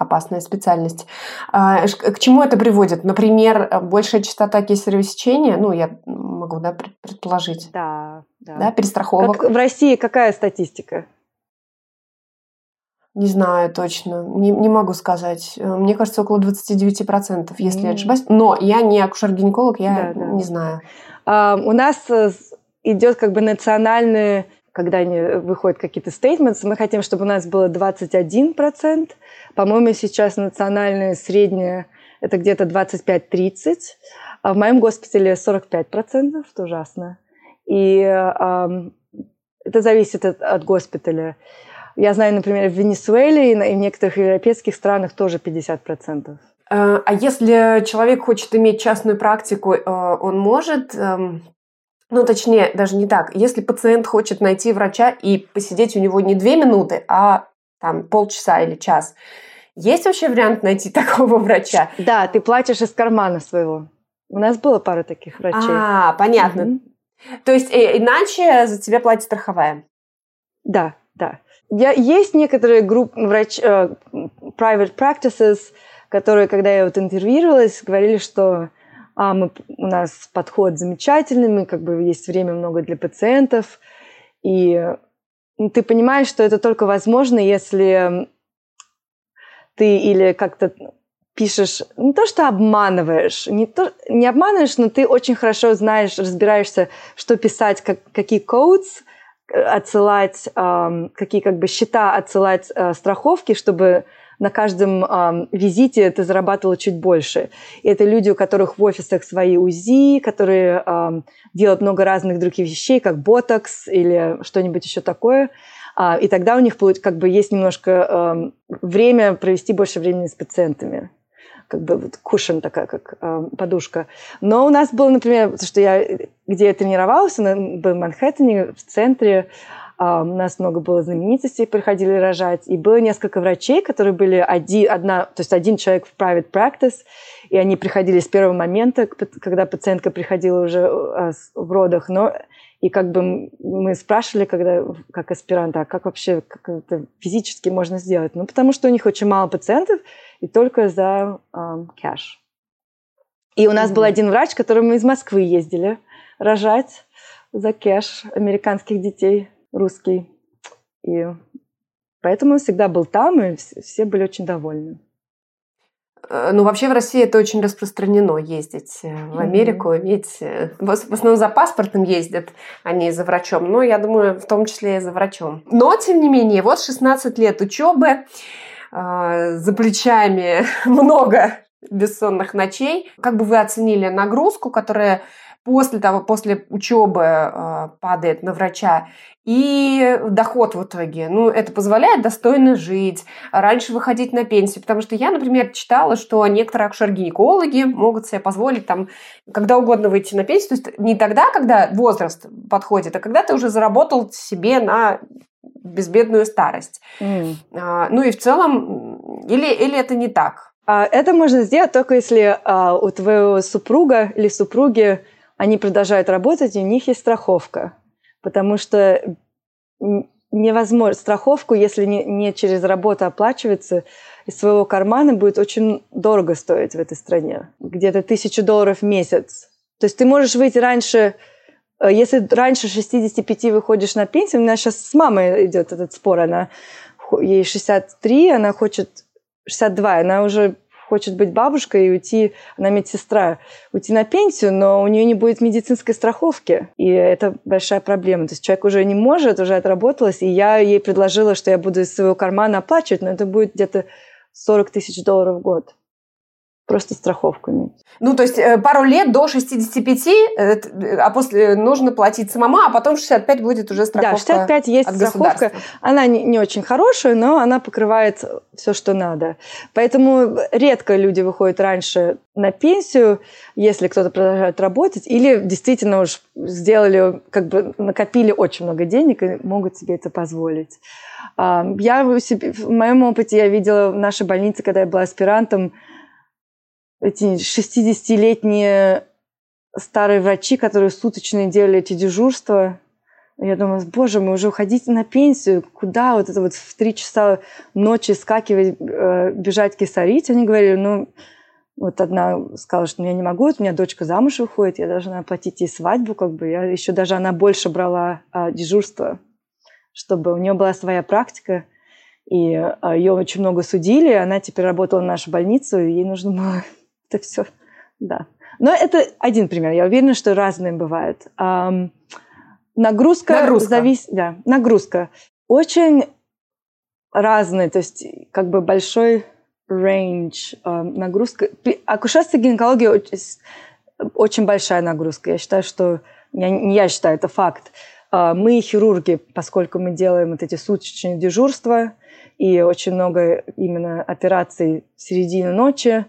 опасная специальность. А, к чему это приводит? Например, большая частота кесарево сечения, ну, я могу, да, предположить. Да, да. Да, перестраховок. Как в России какая статистика? Не знаю точно, не, не могу сказать. Мне кажется, около 29%, если mm. я ошибаюсь. Но я не акушер-гинеколог, я да, да. не знаю. А, у нас э, идет как бы национальный когда они выходят какие-то стейтменты, мы хотим, чтобы у нас было 21%. По-моему, сейчас национальное среднее это где-то 25-30%. А в моем госпитале 45%, что ужасно. И э, это зависит от, от госпиталя. Я знаю, например, в Венесуэле и в некоторых европейских странах тоже 50%. А, а если человек хочет иметь частную практику, э, он может эм, ну, точнее, даже не так. Если пациент хочет найти врача и посидеть у него не две минуты, а там полчаса или час, есть вообще вариант найти [LAUGHS] такого врача? Да, ты платишь из кармана своего. У нас было пара таких врачей. А, понятно. Угу. То есть э, иначе за тебя платит страховая? Да, да. Я, есть некоторые группы врач, э, private practices, которые, когда я вот интервьюировалась, говорили, что а мы, у нас подход замечательный, мы как бы есть время много для пациентов, и ну, ты понимаешь, что это только возможно, если ты или как-то пишешь, не то что обманываешь, не, то, не обманываешь, но ты очень хорошо знаешь, разбираешься, что писать, как, какие codes отсылать, э, какие как бы счета отсылать э, страховки, чтобы на каждом э, визите ты зарабатывала чуть больше. И это люди, у которых в офисах свои УЗИ, которые э, делают много разных других вещей, как ботокс или что-нибудь еще такое. А, и тогда у них как бы есть немножко э, время провести больше времени с пациентами как бы вот кушен такая, как э, подушка. Но у нас было, например, что я, где я тренировалась, был в Манхэттене, в центре, у нас много было знаменитостей, приходили рожать. И было несколько врачей, которые были один, одна, то есть один человек в private practice, и они приходили с первого момента, когда пациентка приходила уже а, в родах. Но и как бы мы спрашивали, когда, как аспиранта, а как вообще как это физически можно сделать? Ну, потому что у них очень мало пациентов, и только за кэш. и у нас mm-hmm. был один врач, который мы из Москвы ездили рожать за кэш американских детей русский. И поэтому он всегда был там, и все были очень довольны. Э, ну, вообще в России это очень распространено ездить э, в Америку, иметь... Э, в основном за паспортом ездят, а не за врачом. Но я думаю, в том числе и за врачом. Но, тем не менее, вот 16 лет учебы, за плечами [LAUGHS] много бессонных ночей. Как бы вы оценили нагрузку, которая после того, после учебы э, падает на врача, и доход в итоге. Ну, это позволяет достойно жить, раньше выходить на пенсию. Потому что я, например, читала, что некоторые акушер-гинекологи могут себе позволить там когда угодно выйти на пенсию. То есть не тогда, когда возраст подходит, а когда ты уже заработал себе на безбедную старость. Mm. А, ну и в целом, или, или это не так? А, это можно сделать только если а, у твоего супруга или супруги они продолжают работать, и у них есть страховка. Потому что невозможно. Страховку, если не, не через работу оплачивается, из своего кармана будет очень дорого стоить в этой стране. Где-то тысячу долларов в месяц. То есть ты можешь выйти раньше, э, если раньше 65 выходишь на пенсию, у меня сейчас с мамой идет этот спор, она ей 63, она хочет 62, она уже хочет быть бабушкой и уйти, она медсестра, уйти на пенсию, но у нее не будет медицинской страховки. И это большая проблема. То есть человек уже не может, уже отработалась, и я ей предложила, что я буду из своего кармана оплачивать, но это будет где-то 40 тысяч долларов в год. Просто страховку иметь. Ну, то есть э, пару лет до 65, э, а после нужно платить самому, а потом 65 будет уже страховка Да, 65 есть от страховка. Она не, не очень хорошая, но она покрывает все, что надо. Поэтому редко люди выходят раньше на пенсию, если кто-то продолжает работать, или действительно уж сделали, как бы накопили очень много денег и могут себе это позволить. Я в моем опыте я видела в нашей больнице, когда я была аспирантом, эти 60-летние старые врачи, которые суточные делали эти дежурства. Я думаю, боже мой, уже уходите на пенсию. Куда вот это вот в три часа ночи скакивать, э, бежать кисарить? Они говорили, ну, вот одна сказала, что я не могу, вот у меня дочка замуж выходит, я должна оплатить ей свадьбу, как бы. Я еще даже она больше брала а, дежурство, чтобы у нее была своя практика. И а, ее очень много судили, она теперь работала в нашу больницу, ей нужно было это все, да. Но это один пример. Я уверена, что разные бывают. Нагрузка, нагрузка. зависит, да, нагрузка очень разная, то есть как бы большой range э, нагрузка. Акушерство и гинекология очень, очень большая нагрузка. Я считаю, что я, не я считаю, это факт. Э, мы хирурги, поскольку мы делаем вот эти суточные дежурства и очень много именно операций в середине ночи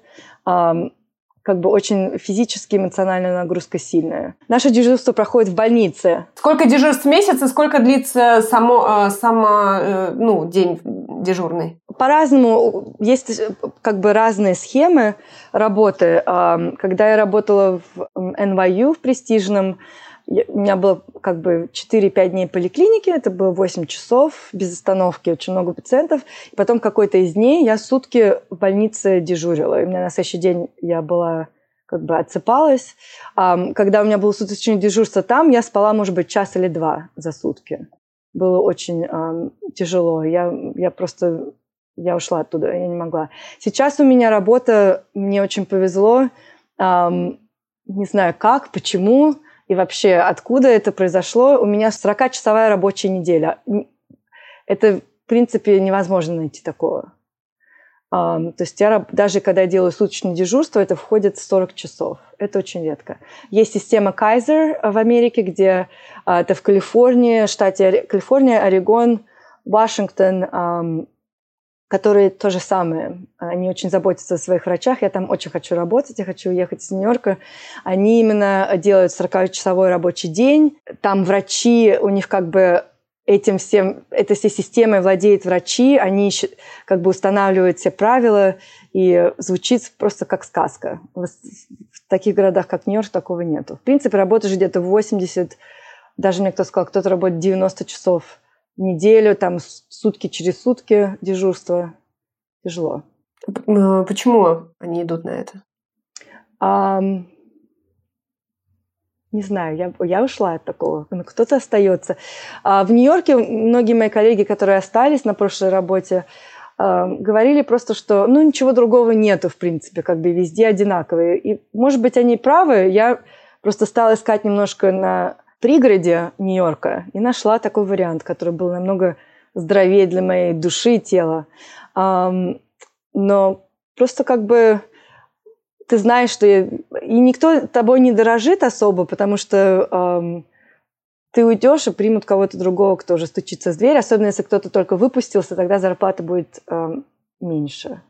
как бы очень физически эмоциональная нагрузка сильная. Наше дежурство проходит в больнице. Сколько дежурств в месяц и сколько длится само, э, само э, ну, день дежурный? По-разному. Есть э, как бы разные схемы работы. Когда я работала в NYU в престижном, у меня было как бы 4-5 дней поликлиники, это было 8 часов без остановки, очень много пациентов. И потом какой-то из дней я сутки в больнице дежурила. И у меня на следующий день я была как бы отсыпалась. Когда у меня было суточное дежурство там, я спала, может быть, час или два за сутки. Было очень um, тяжело. Я, я просто я ушла оттуда, я не могла. Сейчас у меня работа, мне очень повезло. Um, не знаю как, почему и вообще откуда это произошло. У меня 40-часовая рабочая неделя. Это, в принципе, невозможно найти такого. Um, то есть я, даже когда я делаю суточное дежурство, это входит в 40 часов. Это очень редко. Есть система Kaiser в Америке, где uh, это в Калифорнии, штате Калифорния, Орегон, Вашингтон, которые то же самое. Они очень заботятся о своих врачах. Я там очень хочу работать, я хочу уехать из Нью-Йорка. Они именно делают 40-часовой рабочий день. Там врачи, у них как бы этим всем, этой всей системой владеют врачи, они как бы устанавливают все правила, и звучит просто как сказка. В таких городах, как Нью-Йорк, такого нету. В принципе, работаешь где-то 80, даже мне кто сказал, кто-то работает 90 часов неделю, там сутки через сутки дежурство. Тяжело. Э, почему они идут на это? Um, не знаю, я, я ушла от такого, но кто-то остается. А в Нью-Йорке многие мои коллеги, которые остались на прошлой работе, говорили просто, что ну ничего другого нету, в принципе, как бы везде одинаковые. И, может быть, они правы. Я просто стала искать немножко на пригороде Нью-Йорка и нашла такой вариант, который был намного здоровее для моей души и тела. Но просто как бы ты знаешь, что я... и никто тобой не дорожит особо, потому что ты уйдешь и примут кого-то другого, кто уже стучится в дверь, особенно если кто-то только выпустился, тогда зарплата будет меньше.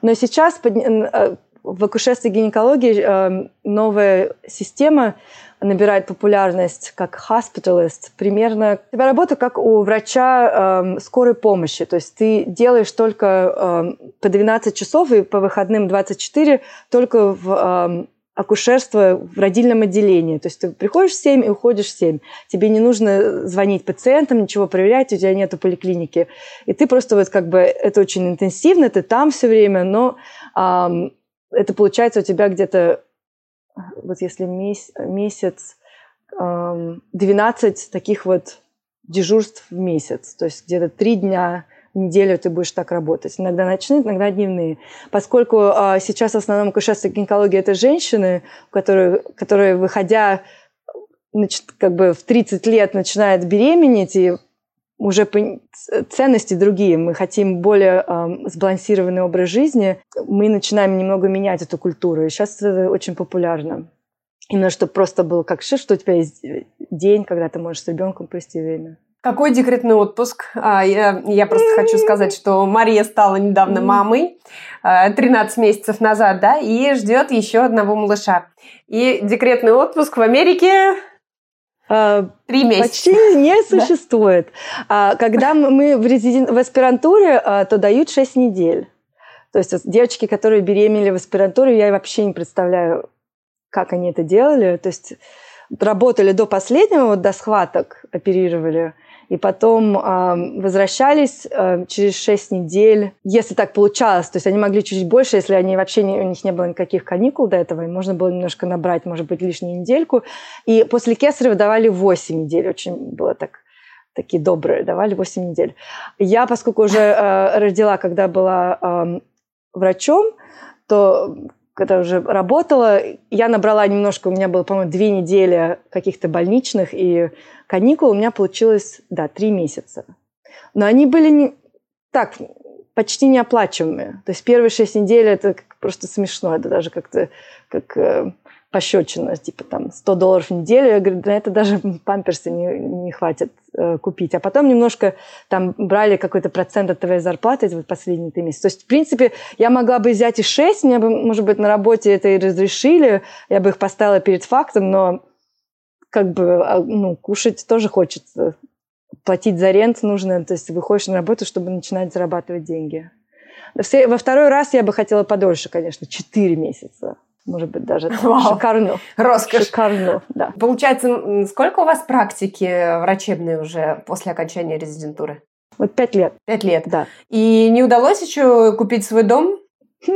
Но сейчас э, в акушерстве гинекологии новая система набирает популярность как hospitalist, примерно у тебя работа как у врача э, скорой помощи. То есть ты делаешь только э, по 12 часов и по выходным 24 только в э, акушерство в родильном отделении. То есть ты приходишь в 7 и уходишь в 7. Тебе не нужно звонить пациентам, ничего проверять, у тебя нету поликлиники. И ты просто вот как бы, это очень интенсивно, ты там все время, но эм, это получается у тебя где-то вот если месяц, 12 таких вот дежурств в месяц, то есть где-то три дня в неделю ты будешь так работать. Иногда ночные, иногда дневные. Поскольку а, сейчас в основном акушерство и гинекология – это женщины, которые, которые выходя значит, как бы в 30 лет начинают беременеть и уже ценности другие, мы хотим более э, сбалансированный образ жизни, мы начинаем немного менять эту культуру. И сейчас это очень популярно. Именно чтобы просто было как что у тебя есть день, когда ты можешь с ребенком провести время. Какой декретный отпуск? А, я, я просто хочу сказать, что Мария стала недавно мамой, 13 а, месяцев назад, да, и ждет еще одного малыша. И декретный отпуск в Америке Три месяца. Почти не [LAUGHS] существует. Да? Когда мы в, резиден... в аспирантуре, то дают 6 недель. То есть девочки, которые беременели в аспирантуре, я вообще не представляю, как они это делали. То есть работали до последнего, вот до схваток оперировали и потом э, возвращались э, через 6 недель, если так получалось. То есть они могли чуть больше, если они вообще не, у них не было никаких каникул до этого, и можно было немножко набрать, может быть, лишнюю недельку. И после Кесарева давали 8 недель. Очень было так такие добрые, давали 8 недель. Я, поскольку уже э, родила, когда была э, врачом, то когда уже работала, я набрала немножко, у меня было, по-моему, две недели каких-то больничных и каникул, у меня получилось, да, три месяца. Но они были не, так, почти неоплачиваемые. То есть первые шесть недель это просто смешно, это даже как-то как э, пощечина, типа там 100 долларов в неделю. Я говорю, на это даже памперсы не, не хватит э, купить. А потом немножко там брали какой-то процент от твоей зарплаты вот последние три месяца. То есть, в принципе, я могла бы взять и 6, мне бы, может быть, на работе это и разрешили, я бы их поставила перед фактом, но как бы, а, ну, кушать тоже хочется. Платить за рент нужно, то есть выходишь на работу, чтобы начинать зарабатывать деньги. Во второй раз я бы хотела подольше, конечно, 4 месяца может быть, даже Вау. шикарно. Роскошь. Шикарно, да. Получается, сколько у вас практики врачебной уже после окончания резидентуры? Вот пять лет. Пять лет? Да. И не удалось еще купить свой дом? [LAUGHS]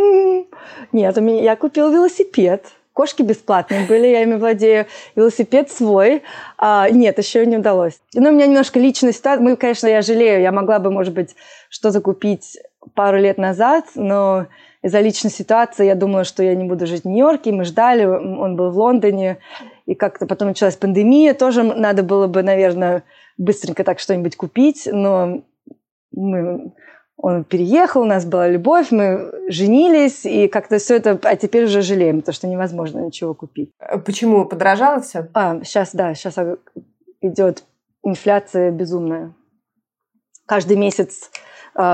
Нет, у меня, я купил велосипед. Кошки бесплатные были, я ими владею. Велосипед свой. А, нет, еще не удалось. Но у меня немножко личная ситуация. Мы, конечно, я жалею. Я могла бы, может быть, что-то купить пару лет назад, но из-за личной ситуации я думала, что я не буду жить в Нью-Йорке. Мы ждали, он был в Лондоне. И как-то потом началась пандемия. Тоже надо было бы, наверное, быстренько так что-нибудь купить. Но мы он переехал, у нас была любовь, мы женились, и как-то все это, а теперь уже жалеем, потому что невозможно ничего купить. Почему? Подорожало все? А, сейчас, да, сейчас идет инфляция безумная. Каждый месяц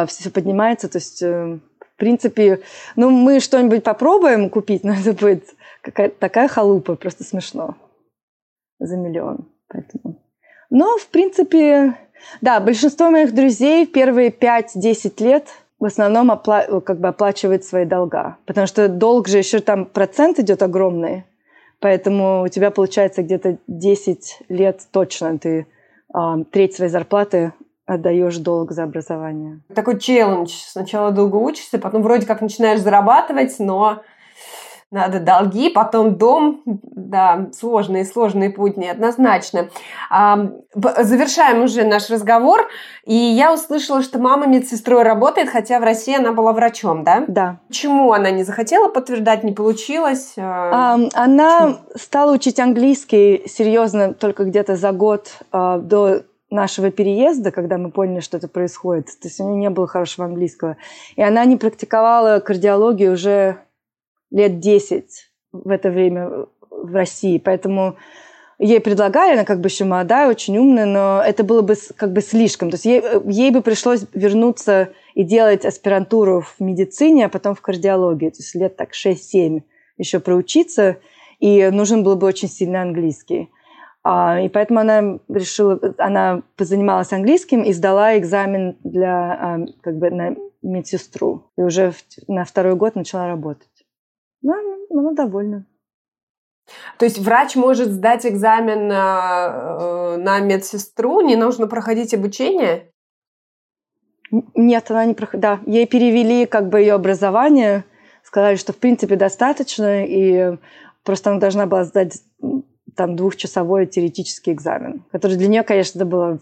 все поднимается, то есть э, принципе, ну, мы что-нибудь попробуем купить, [LAUGHS] но это будет какая-то такая халупа, просто смешно. За миллион. Поэтому. Но, в принципе, да, большинство моих друзей первые 5-10 лет в основном опла- как бы оплачивают свои долга. Потому что долг же еще там процент идет огромный. Поэтому у тебя получается где-то 10 лет точно ты э, треть своей зарплаты отдаешь долг за образование. Такой челлендж. Сначала долго учишься, потом вроде как начинаешь зарабатывать, но надо долги, потом дом. Да, сложный, сложный путь, неоднозначно. А, завершаем уже наш разговор. И я услышала, что мама медсестрой работает, хотя в России она была врачом, да? Да. Почему она не захотела подтверждать, не получилось? А, она Почему? стала учить английский серьезно только где-то за год а, до нашего переезда, когда мы поняли, что это происходит. То есть у нее не было хорошего английского. И она не практиковала кардиологию уже лет 10 в это время в России. Поэтому ей предлагали, она как бы еще молодая, очень умная, но это было бы как бы слишком. То есть ей, ей бы пришлось вернуться и делать аспирантуру в медицине, а потом в кардиологии. То есть лет так 6-7 еще проучиться, и нужен был бы очень сильный английский. А, и поэтому она решила, она позанималась английским и сдала экзамен для, а, как бы, на медсестру. И уже на второй год начала работать. Ну, она довольна. То есть врач может сдать экзамен на, э, на медсестру, не нужно проходить обучение? Нет, она не проходит. Да, ей перевели как бы ее образование, сказали, что в принципе достаточно, и просто она должна была сдать там двухчасовой теоретический экзамен, который для нее, конечно, было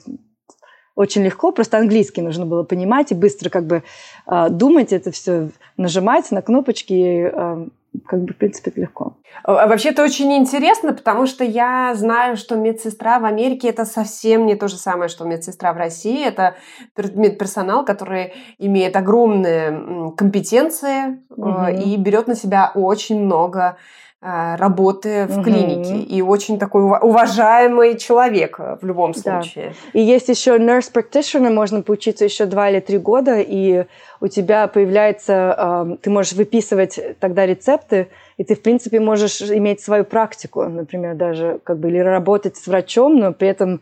очень легко, просто английский нужно было понимать и быстро как бы э, думать это все, нажимать на кнопочки, э, как бы, в принципе, это легко. А, вообще, это очень интересно, потому что я знаю, что медсестра в Америке это совсем не то же самое, что медсестра в России. Это медперсонал, который имеет огромные компетенции угу. и берет на себя очень много а, работы в угу. клинике и очень такой уважаемый человек э, в любом случае. Да. И есть еще nurse practitioner, можно поучиться еще два или три года, и у тебя появляется, ты можешь выписывать тогда рецепты, и ты, в принципе, можешь иметь свою практику, например, даже как бы или работать с врачом, но при этом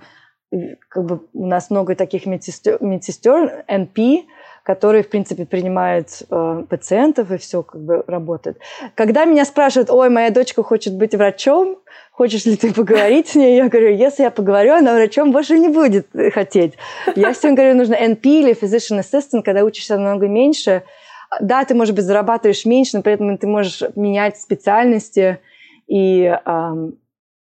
как бы у нас много таких медсестер, медсестер NP, который, в принципе, принимает э, пациентов и все как бы работает. Когда меня спрашивают, ой, моя дочка хочет быть врачом, хочешь ли ты поговорить с ней? Я говорю, если я поговорю, она врачом больше не будет хотеть. Я всем говорю, нужно NP или Physician Assistant, когда учишься намного меньше. Да, ты, может быть, зарабатываешь меньше, но при этом ты можешь менять специальности и, эм,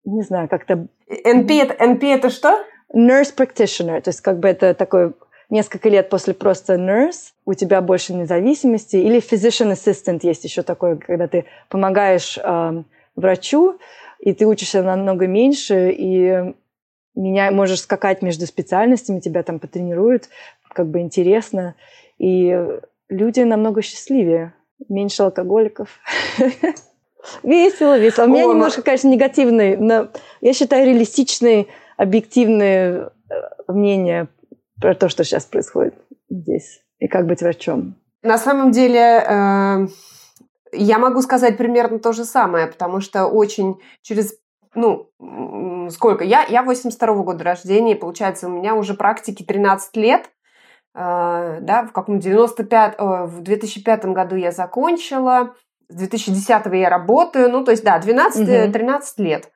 не знаю, как-то... NP, NP это что? Nurse Practitioner, то есть как бы это такой несколько лет после просто nurse, у тебя больше независимости. Или physician assistant есть еще такое, когда ты помогаешь э, врачу, и ты учишься намного меньше, и меня можешь скакать между специальностями, тебя там потренируют, как бы интересно. И люди намного счастливее, меньше алкоголиков. [LAUGHS] Весело, весело. У меня немножко, конечно, негативный, но я считаю реалистичные, объективные э, мнения про то, что сейчас происходит здесь, и как быть врачом. На самом деле, э, я могу сказать примерно то же самое, потому что очень через ну, сколько? Я, я 82 -го года рождения, получается, у меня уже практики 13 лет. Э, да, в каком 95, э, в 2005 году я закончила, с 2010 я работаю, ну, то есть, да, 12-13 угу. лет.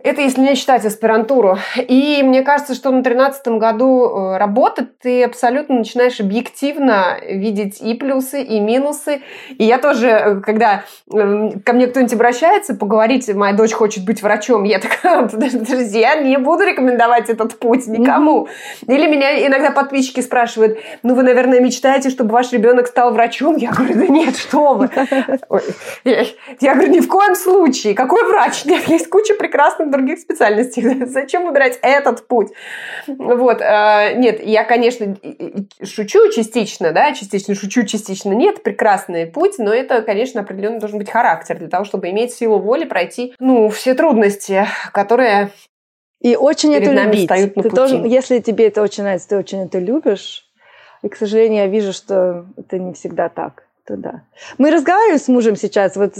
Это если не считать аспирантуру. И мне кажется, что на тринадцатом году э, работы ты абсолютно начинаешь объективно видеть и плюсы, и минусы. И я тоже, э, когда эм, ко мне кто-нибудь обращается, поговорить, моя дочь хочет быть врачом, я такая, подожди, я не буду рекомендовать этот путь никому. Или меня иногда подписчики спрашивают, ну вы, наверное, мечтаете, чтобы ваш ребенок стал врачом? Я говорю, да нет, что вы. [LAUGHS] Я говорю, ни в коем случае. Какой врач? Нет, есть куча прекрасных других специальностей. [LAUGHS] Зачем выбирать этот путь? Вот. Э, нет, я, конечно, шучу частично, да, частично шучу, частично нет. Прекрасный путь, но это, конечно, определенно должен быть характер для того, чтобы иметь силу воли пройти, ну, все трудности, которые и очень это любить. Ты пути. тоже, если тебе это очень нравится, ты очень это любишь. И, к сожалению, я вижу, что это не всегда так то да. Мы разговариваем с мужем сейчас, вот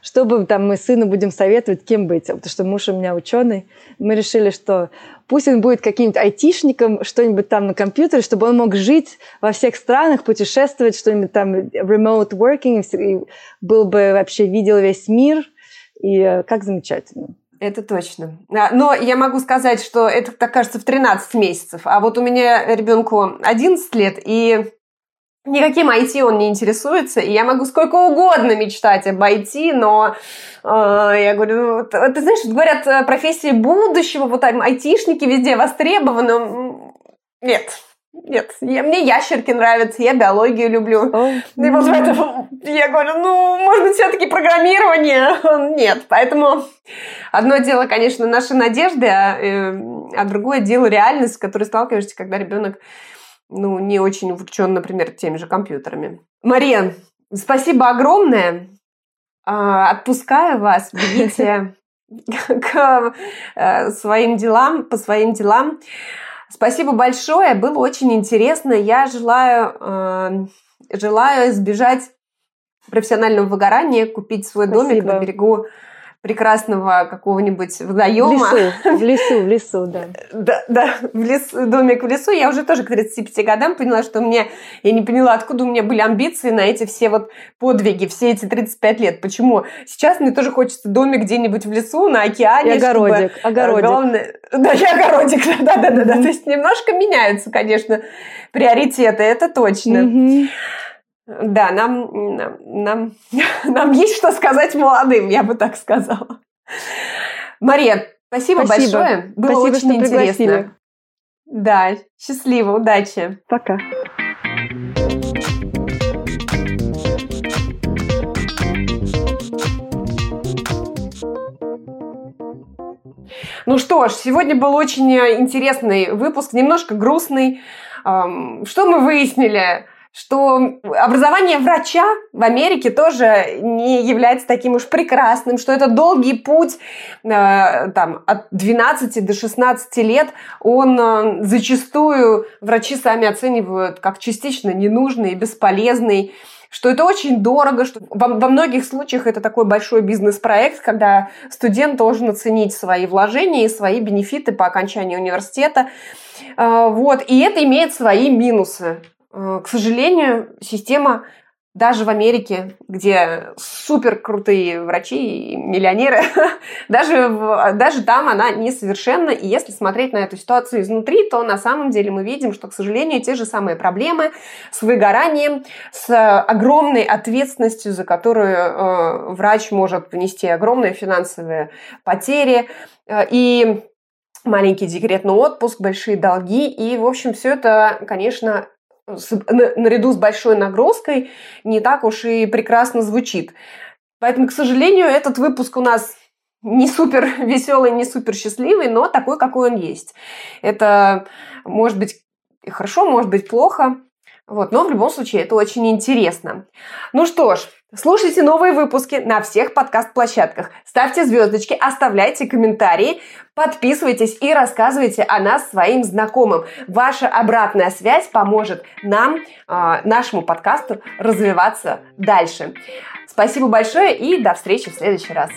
чтобы там мы сыну будем советовать, кем быть, потому что муж у меня ученый. Мы решили, что пусть он будет каким-нибудь айтишником, что-нибудь там на компьютере, чтобы он мог жить во всех странах, путешествовать, что-нибудь там remote working, и был бы вообще видел весь мир. И э, как замечательно. Это точно. А, но я могу сказать, что это, так кажется, в 13 месяцев. А вот у меня ребенку 11 лет, и Никаким IT он не интересуется, и я могу сколько угодно мечтать об IT, но э, я говорю, ты, ты знаешь, говорят, э, профессии будущего, вот там айтишники везде востребованы. Нет, нет, я, мне ящерки нравятся, я биологию люблю. Oh. И вот в этом я говорю, ну, может быть, все-таки программирование? [LAUGHS] Нет, поэтому одно дело, конечно, наши надежды, а, э, а другое дело реальность, с которой сталкиваешься, когда ребенок ну, не очень увлечен, например, теми же компьютерами. Мария, спасибо огромное. А, отпускаю вас, бегите [LAUGHS] к э, своим делам, по своим делам. Спасибо большое, было очень интересно. Я желаю, э, желаю избежать профессионального выгорания, купить свой Спасибо. домик на берегу прекрасного какого-нибудь водоема. В лесу, в лесу, в лесу, да. Да, да, в лес, домик в лесу. Я уже тоже к 35 годам поняла, что мне, я не поняла, откуда у меня были амбиции на эти все вот подвиги, все эти 35 лет. Почему? Сейчас мне тоже хочется домик где-нибудь в лесу, на океане. И огородик, чтобы, огородик. Главное, да, и огородик, [LAUGHS] да, да, да, да. То есть немножко меняются, конечно, приоритеты, это точно. Да, нам, нам, нам, [LAUGHS] нам есть что сказать молодым, я бы так сказала. Мария, спасибо, спасибо. большое. Было спасибо, очень интересно. Пригласили. Да, счастливо, удачи. Пока. Ну что ж, сегодня был очень интересный выпуск, немножко грустный. Что мы выяснили? Что образование врача в Америке тоже не является таким уж прекрасным, что это долгий путь э, там, от 12 до 16 лет, он э, зачастую врачи сами оценивают как частично ненужный, бесполезный, что это очень дорого, что во, во многих случаях это такой большой бизнес-проект, когда студент должен оценить свои вложения и свои бенефиты по окончании университета. Э, вот. И это имеет свои минусы. Э, к сожалению, система даже в Америке, где супер крутые врачи и миллионеры, [LAUGHS] даже, даже там она несовершенна. И если смотреть на эту ситуацию изнутри, то на самом деле мы видим, что, к сожалению, те же самые проблемы с выгоранием, с огромной ответственностью, за которую э, врач может внести огромные финансовые потери. Э, и маленький декретный отпуск, большие долги. И, в общем, все это, конечно, наряду с большой нагрузкой не так уж и прекрасно звучит. Поэтому, к сожалению, этот выпуск у нас не супер веселый, не супер счастливый, но такой, какой он есть. Это может быть хорошо, может быть плохо. Вот, но в любом случае это очень интересно. Ну что ж, Слушайте новые выпуски на всех подкаст-площадках. Ставьте звездочки, оставляйте комментарии, подписывайтесь и рассказывайте о нас своим знакомым. Ваша обратная связь поможет нам, а, нашему подкасту, развиваться дальше. Спасибо большое и до встречи в следующий раз.